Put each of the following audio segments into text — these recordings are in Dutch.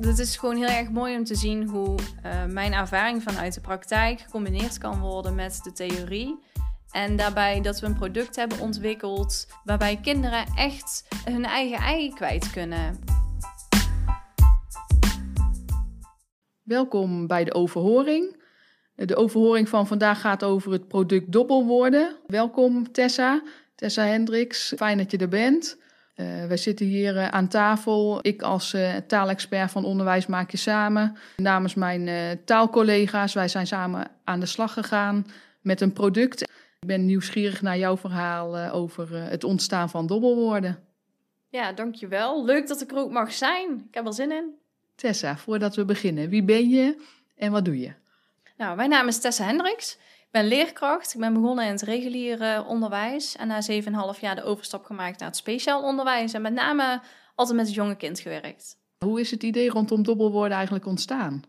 het is gewoon heel erg mooi om te zien hoe uh, mijn ervaring vanuit de praktijk gecombineerd kan worden met de theorie. En daarbij dat we een product hebben ontwikkeld waarbij kinderen echt hun eigen ei kwijt kunnen. Welkom bij de overhoring. De overhoring van vandaag gaat over het product dobbelwoorden. Welkom Tessa, Tessa Hendricks. Fijn dat je er bent. Uh, wij zitten hier uh, aan tafel. Ik als uh, taalexpert van Onderwijs Maak Je Samen. Namens mijn taalcollega's. Wij zijn samen aan de slag gegaan met een product. Ik ben nieuwsgierig naar jouw verhaal over het ontstaan van dobbelwoorden. Ja, dankjewel. Leuk dat ik er ook mag zijn. Ik heb er zin in. Tessa, voordat we beginnen, wie ben je en wat doe je? Nou, mijn naam is Tessa Hendricks. Ik ben leerkracht. Ik ben begonnen in het reguliere onderwijs en na 7,5 jaar de overstap gemaakt naar het speciaal onderwijs en met name altijd met het jonge kind gewerkt. Hoe is het idee rondom dobbelwoorden eigenlijk ontstaan?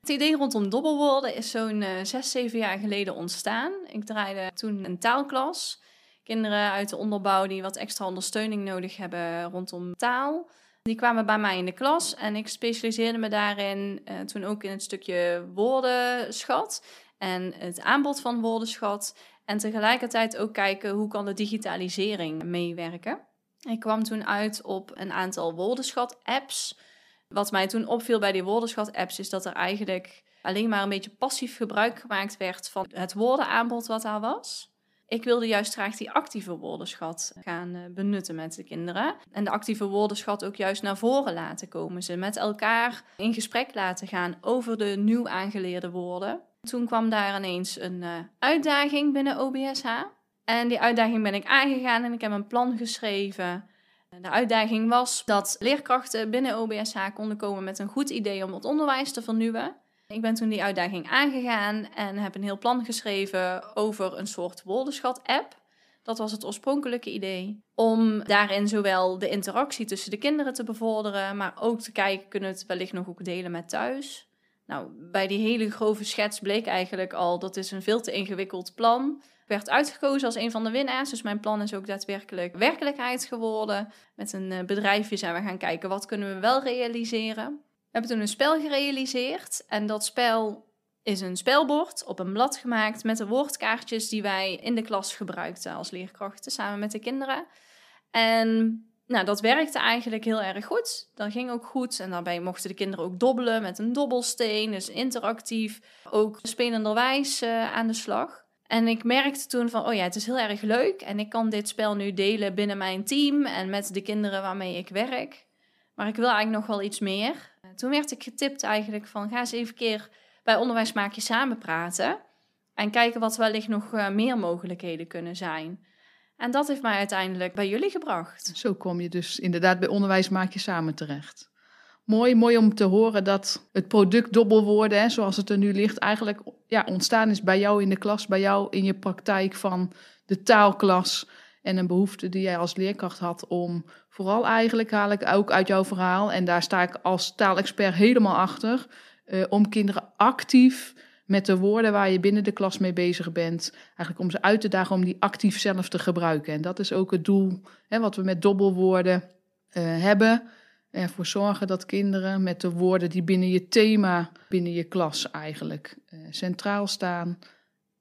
Het idee rondom dobbelwoorden is zo'n uh, 6, 7 jaar geleden ontstaan. Ik draaide toen een taalklas. Kinderen uit de onderbouw die wat extra ondersteuning nodig hebben rondom taal. Die kwamen bij mij in de klas en ik specialiseerde me daarin uh, toen ook in het stukje woordenschat en het aanbod van woordenschat. En tegelijkertijd ook kijken hoe kan de digitalisering meewerken. Ik kwam toen uit op een aantal woordenschat-apps. Wat mij toen opviel bij die woordenschat-apps is dat er eigenlijk alleen maar een beetje passief gebruik gemaakt werd van het woordenaanbod wat daar was. Ik wilde juist graag die actieve woordenschat gaan eh, benutten met de kinderen. En de actieve woordenschat ook juist naar voren laten komen. Ze met elkaar in gesprek laten gaan over de nieuw aangeleerde woorden. Toen kwam daar ineens een uh, uitdaging binnen OBSH. En die uitdaging ben ik aangegaan en ik heb een plan geschreven. De uitdaging was dat leerkrachten binnen OBSH konden komen met een goed idee om het onderwijs te vernieuwen. Ik ben toen die uitdaging aangegaan en heb een heel plan geschreven over een soort woordenschat-app. Dat was het oorspronkelijke idee. Om daarin zowel de interactie tussen de kinderen te bevorderen, maar ook te kijken, kunnen we het wellicht nog ook delen met thuis. Nou, bij die hele grove schets bleek eigenlijk al dat is een veel te ingewikkeld plan. Ik werd uitgekozen als een van de winnaars, dus mijn plan is ook daadwerkelijk werkelijkheid geworden. Met een eh, bedrijfje zijn we gaan kijken wat kunnen we wel realiseren. We hebben toen een spel gerealiseerd en dat spel is een spelbord op een blad gemaakt met de woordkaartjes die wij in de klas gebruikten als leerkrachten samen met de kinderen. En nou, dat werkte eigenlijk heel erg goed. Dat ging ook goed. En daarbij mochten de kinderen ook dobbelen met een dobbelsteen. Dus interactief, ook spelenderwijs uh, aan de slag. En ik merkte toen van, oh ja, het is heel erg leuk. En ik kan dit spel nu delen binnen mijn team en met de kinderen waarmee ik werk. Maar ik wil eigenlijk nog wel iets meer. Toen werd ik getipt eigenlijk van, ga eens even een keer bij Onderwijs Maak Je Samen praten. En kijken wat wellicht nog uh, meer mogelijkheden kunnen zijn. En dat heeft mij uiteindelijk bij jullie gebracht. Zo kom je dus inderdaad bij Onderwijs Maak Je Samen terecht. Mooi, mooi om te horen dat het product dobbelwoorden, hè, zoals het er nu ligt, eigenlijk ja, ontstaan is bij jou in de klas, bij jou in je praktijk van de taalklas. En een behoefte die jij als leerkracht had om vooral eigenlijk, haal ik ook uit jouw verhaal, en daar sta ik als taalexpert helemaal achter, uh, om kinderen actief met de woorden waar je binnen de klas mee bezig bent. Eigenlijk om ze uit te dagen om die actief zelf te gebruiken. En dat is ook het doel hè, wat we met dobbelwoorden uh, hebben. Ervoor zorgen dat kinderen met de woorden die binnen je thema, binnen je klas eigenlijk uh, centraal staan,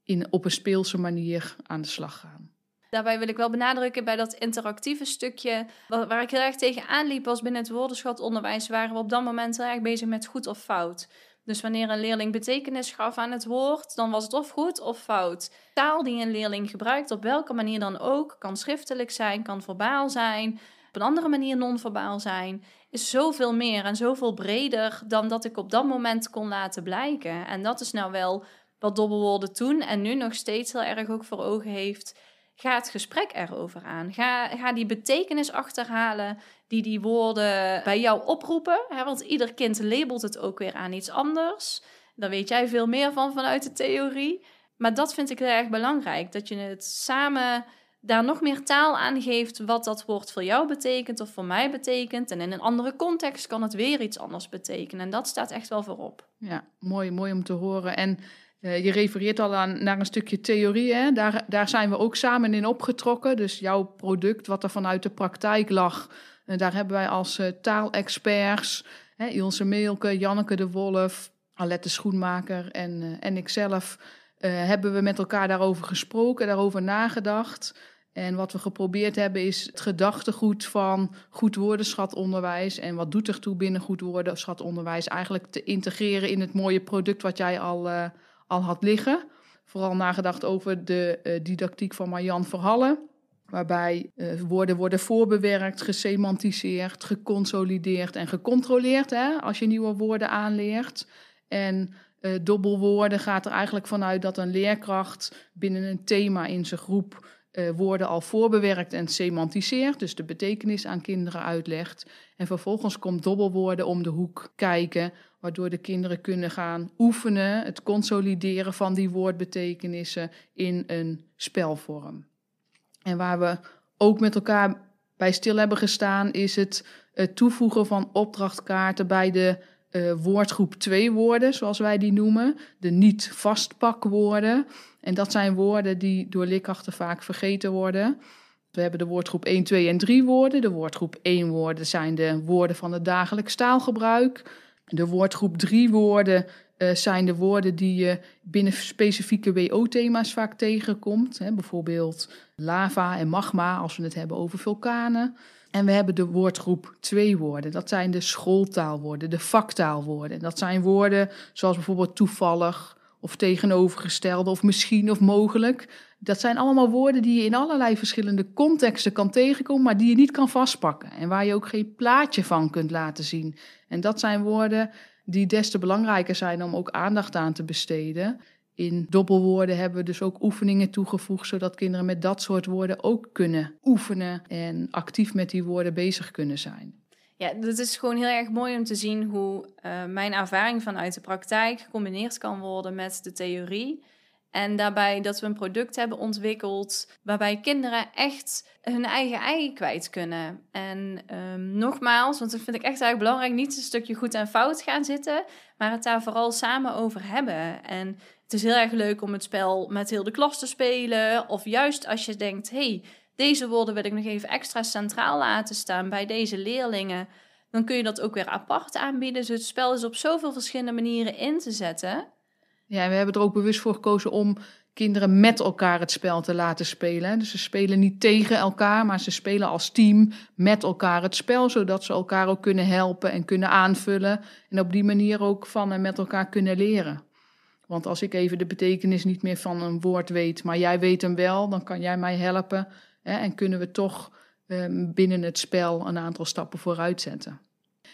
in, op een speelse manier aan de slag gaan. Daarbij wil ik wel benadrukken bij dat interactieve stukje, waar ik heel erg tegen aanliep was binnen het woordenschatonderwijs, waren we op dat moment heel erg bezig met goed of fout. Dus wanneer een leerling betekenis gaf aan het woord, dan was het of goed of fout. Taal die een leerling gebruikt, op welke manier dan ook, kan schriftelijk zijn, kan verbaal zijn, op een andere manier non-verbaal zijn, is zoveel meer en zoveel breder dan dat ik op dat moment kon laten blijken. En dat is nou wel wat dobbelwoorden toen en nu nog steeds heel erg ook voor ogen heeft. Ga het gesprek erover aan. Ga, ga die betekenis achterhalen die die woorden bij jou oproepen. Hè? Want ieder kind labelt het ook weer aan iets anders. Daar weet jij veel meer van vanuit de theorie. Maar dat vind ik heel erg belangrijk. Dat je het samen daar nog meer taal aan geeft wat dat woord voor jou betekent of voor mij betekent. En in een andere context kan het weer iets anders betekenen. En dat staat echt wel voorop. Ja, mooi, mooi om te horen. En je refereert al aan, naar een stukje theorie. Hè? Daar, daar zijn we ook samen in opgetrokken. Dus jouw product, wat er vanuit de praktijk lag, uh, daar hebben wij als uh, taalexperts Hè, Ilse Meelke, Janneke de Wolf, Alette Schoenmaker en, en ikzelf uh, hebben we met elkaar daarover gesproken, daarover nagedacht. En wat we geprobeerd hebben is het gedachtegoed van goed woordenschatonderwijs en wat doet er toe binnen goed woordenschatonderwijs eigenlijk te integreren in het mooie product wat jij al, uh, al had liggen. Vooral nagedacht over de uh, didactiek van Marjan Verhallen, waarbij uh, woorden worden voorbewerkt, gesemantiseerd, geconsolideerd en gecontroleerd hè, als je nieuwe woorden aanleert. En uh, dobbelwoorden gaat er eigenlijk vanuit dat een leerkracht binnen een thema in zijn groep woorden al voorbewerkt en semantiseert, dus de betekenis aan kinderen uitlegt. En vervolgens komt dobbelwoorden om de hoek kijken, waardoor de kinderen kunnen gaan oefenen, het consolideren van die woordbetekenissen in een spelvorm. En waar we ook met elkaar bij stil hebben gestaan, is het, toevoegen van opdrachtkaarten bij de uh, woordgroep 2 woorden, zoals wij die noemen, de niet-vastpakwoorden. En dat zijn woorden die door leerkrachten vaak vergeten worden. We hebben de woordgroep 1, 2 en 3 woorden. De woordgroep 1 woorden zijn de woorden van het dagelijks taalgebruik. De woordgroep 3 woorden uh, zijn de woorden die je binnen specifieke WO-thema's vaak tegenkomt. Hè, bijvoorbeeld lava en magma als we het hebben over vulkanen. En we hebben de woordgroep twee woorden. Dat zijn de schooltaalwoorden, de vaktaalwoorden. Dat zijn woorden zoals bijvoorbeeld toevallig of tegenovergestelde of misschien of mogelijk. Dat zijn allemaal woorden die je in allerlei verschillende contexten kan tegenkomen, maar die je niet kan vastpakken. En waar je ook geen plaatje van kunt laten zien. En dat zijn woorden die des te belangrijker zijn om ook aandacht aan te besteden. In dobbelwoorden hebben we dus ook oefeningen toegevoegd, zodat kinderen met dat soort woorden ook kunnen oefenen en actief met die woorden bezig kunnen zijn. Ja, dat is gewoon heel erg mooi om te zien hoe uh, mijn ervaring vanuit de praktijk gecombineerd kan worden met de theorie. En daarbij dat we een product hebben ontwikkeld waarbij kinderen echt hun eigen ei kwijt kunnen. En um, nogmaals, want dat vind ik echt eigenlijk belangrijk, niet een stukje goed en fout gaan zitten, maar het daar vooral samen over hebben. En het is heel erg leuk om het spel met heel de klas te spelen. Of juist als je denkt, hey, deze woorden wil ik nog even extra centraal laten staan bij deze leerlingen. Dan kun je dat ook weer apart aanbieden. Dus het spel is op zoveel verschillende manieren in te zetten. Ja, we hebben er ook bewust voor gekozen om kinderen met elkaar het spel te laten spelen. Dus ze spelen niet tegen elkaar, maar ze spelen als team met elkaar het spel, zodat ze elkaar ook kunnen helpen en kunnen aanvullen. En op die manier ook van en met elkaar kunnen leren. Want als ik even de betekenis niet meer van een woord weet, maar jij weet hem wel, dan kan jij mij helpen. Hè, en kunnen we toch um, binnen het spel een aantal stappen vooruit zetten.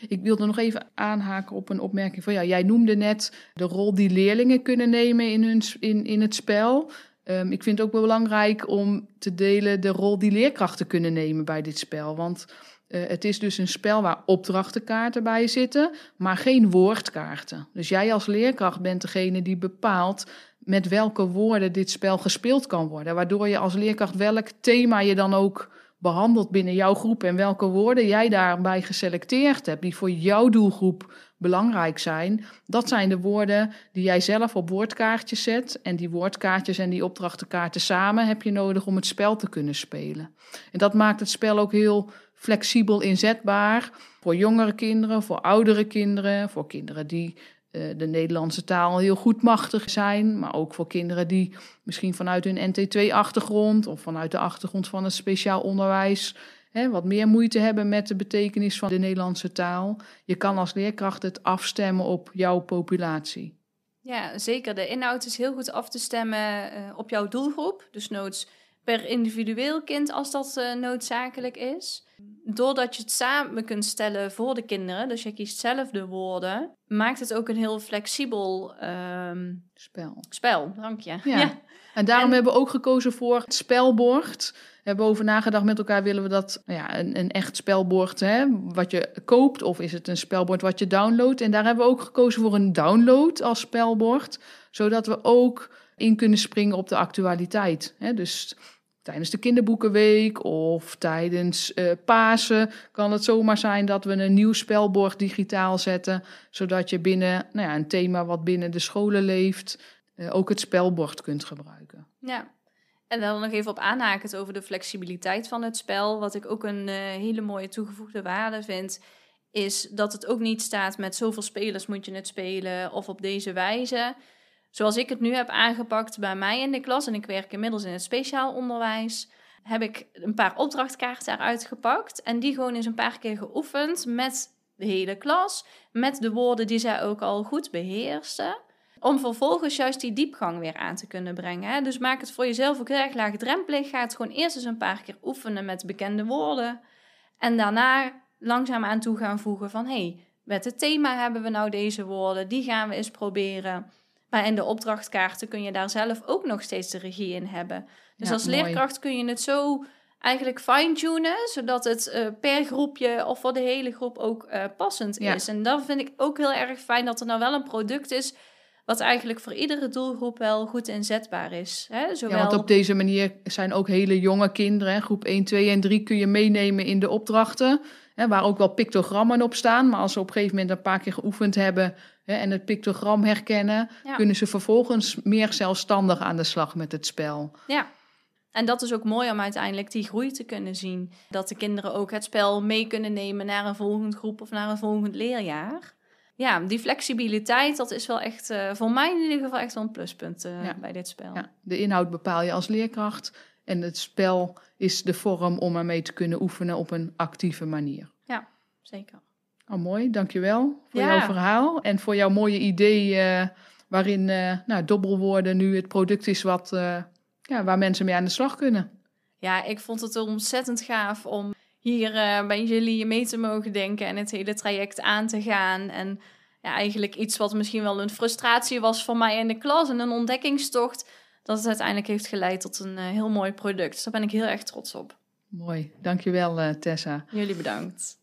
Ik wilde nog even aanhaken op een opmerking van ja, jij noemde net de rol die leerlingen kunnen nemen in, hun, in, in het spel. Um, ik vind het ook wel belangrijk om te delen de rol die leerkrachten kunnen nemen bij dit spel. Want uh, het is dus een spel waar opdrachtenkaarten bij zitten, maar geen woordkaarten. Dus jij als leerkracht bent degene die bepaalt met welke woorden dit spel gespeeld kan worden. Waardoor je als leerkracht welk thema je dan ook behandeld binnen jouw groep en welke woorden jij daarbij geselecteerd hebt, die voor jouw doelgroep belangrijk zijn. Dat zijn de woorden die jij zelf op woordkaartjes zet. En die woordkaartjes en die opdrachtenkaarten samen heb je nodig om het spel te kunnen spelen. En dat maakt het spel ook heel flexibel inzetbaar voor jongere kinderen, voor oudere kinderen, voor kinderen die de Nederlandse taal heel goed machtig zijn, maar ook voor kinderen die misschien vanuit hun NT2-achtergrond of vanuit de achtergrond van het speciaal onderwijs hè, wat meer moeite hebben met de betekenis van de Nederlandse taal. Je kan als leerkracht het afstemmen op jouw populatie. Ja, zeker. De inhoud is heel goed af te stemmen uh, op jouw doelgroep. Dus noods per individueel kind als dat uh, noodzakelijk is. Doordat je het samen kunt stellen voor de kinderen, dus je kiest zelf de woorden, maakt het ook een heel flexibel um, spel. Spel, dank je. Ja. ja. En daarom en... hebben we ook gekozen voor het spelbord. We hebben over nagedacht met elkaar, willen we dat nou ja, een, een echt spelbord hè, wat je koopt of is het een spelbord wat je downloadt? En daar hebben we ook gekozen voor een download als spelbord, zodat we ook in kunnen springen op de actualiteit. Hè. Dus tijdens de kinderboekenweek of tijdens uh, Pasen kan het zomaar zijn dat we een nieuw spelbord digitaal zetten, zodat je binnen nou ja, een thema wat binnen de scholen leeft, uh, ook het spelbord kunt gebruiken. Ja, en dan nog even op aanhaken over de flexibiliteit van het spel. Wat ik ook een uh, hele mooie toegevoegde waarde vind, is dat het ook niet staat met zoveel spelers moet je het spelen of op deze wijze. Zoals ik het nu heb aangepakt bij mij in de klas, en ik werk inmiddels in het speciaal onderwijs, heb ik een paar opdrachtkaarten eruit gepakt en die gewoon eens een paar keer geoefend met de hele klas, met de woorden die zij ook al goed beheersten. Om vervolgens juist die diepgang weer aan te kunnen brengen. Hè? Dus maak het voor jezelf ook erg laagdrempelig. Ga het gewoon eerst eens een paar keer oefenen met bekende woorden. En daarna langzaam aan toe gaan voegen van... hé, hey, met het thema hebben we nou deze woorden. Die gaan we eens proberen. Maar in de opdrachtkaarten kun je daar zelf ook nog steeds de regie in hebben. Dus Ja, als mooi. leerkracht kun je het zo eigenlijk fine-tunen... zodat het eh, per groepje of voor de hele groep ook eh, passend Ja. is. En dan vind ik ook heel erg fijn dat er nou wel een product is... wat eigenlijk voor iedere doelgroep wel goed inzetbaar is. Hè? Zowel... Ja, want op deze manier zijn ook hele jonge kinderen, groep 1, 2 en 3, kun je meenemen in de opdrachten. Hè, waar ook wel pictogrammen op staan. Maar als ze op een gegeven moment een paar keer geoefend hebben hè, en het pictogram herkennen, Ja. kunnen ze vervolgens meer zelfstandig aan de slag met het spel. Ja. En dat is ook mooi om uiteindelijk die groei te kunnen zien. Dat de kinderen ook het spel mee kunnen nemen naar een volgend groep of naar een volgend leerjaar. Ja, die flexibiliteit, dat is wel echt, eh, voor mij in ieder geval echt wel een pluspunt eh, Ja. bij dit spel. Ja, de inhoud bepaal je als leerkracht en het spel is de vorm om ermee te kunnen oefenen op een actieve manier. Zeker. Oh, mooi, dankjewel voor Ja. jouw verhaal en voor jouw mooie idee eh, waarin eh, nou, dobbelwoorden nu het product is wat, eh, ja, waar mensen mee aan de slag kunnen. Ja, ik vond het ontzettend gaaf om hier bij jullie mee te mogen denken en het hele traject aan te gaan. En ja, eigenlijk iets wat misschien wel een frustratie was voor mij in de klas en een ontdekkingstocht, dat het uiteindelijk heeft geleid tot een eh, heel mooi product. Dus daar ben ik heel erg trots op. Mooi, dankjewel uh, Tessa. Jullie bedankt.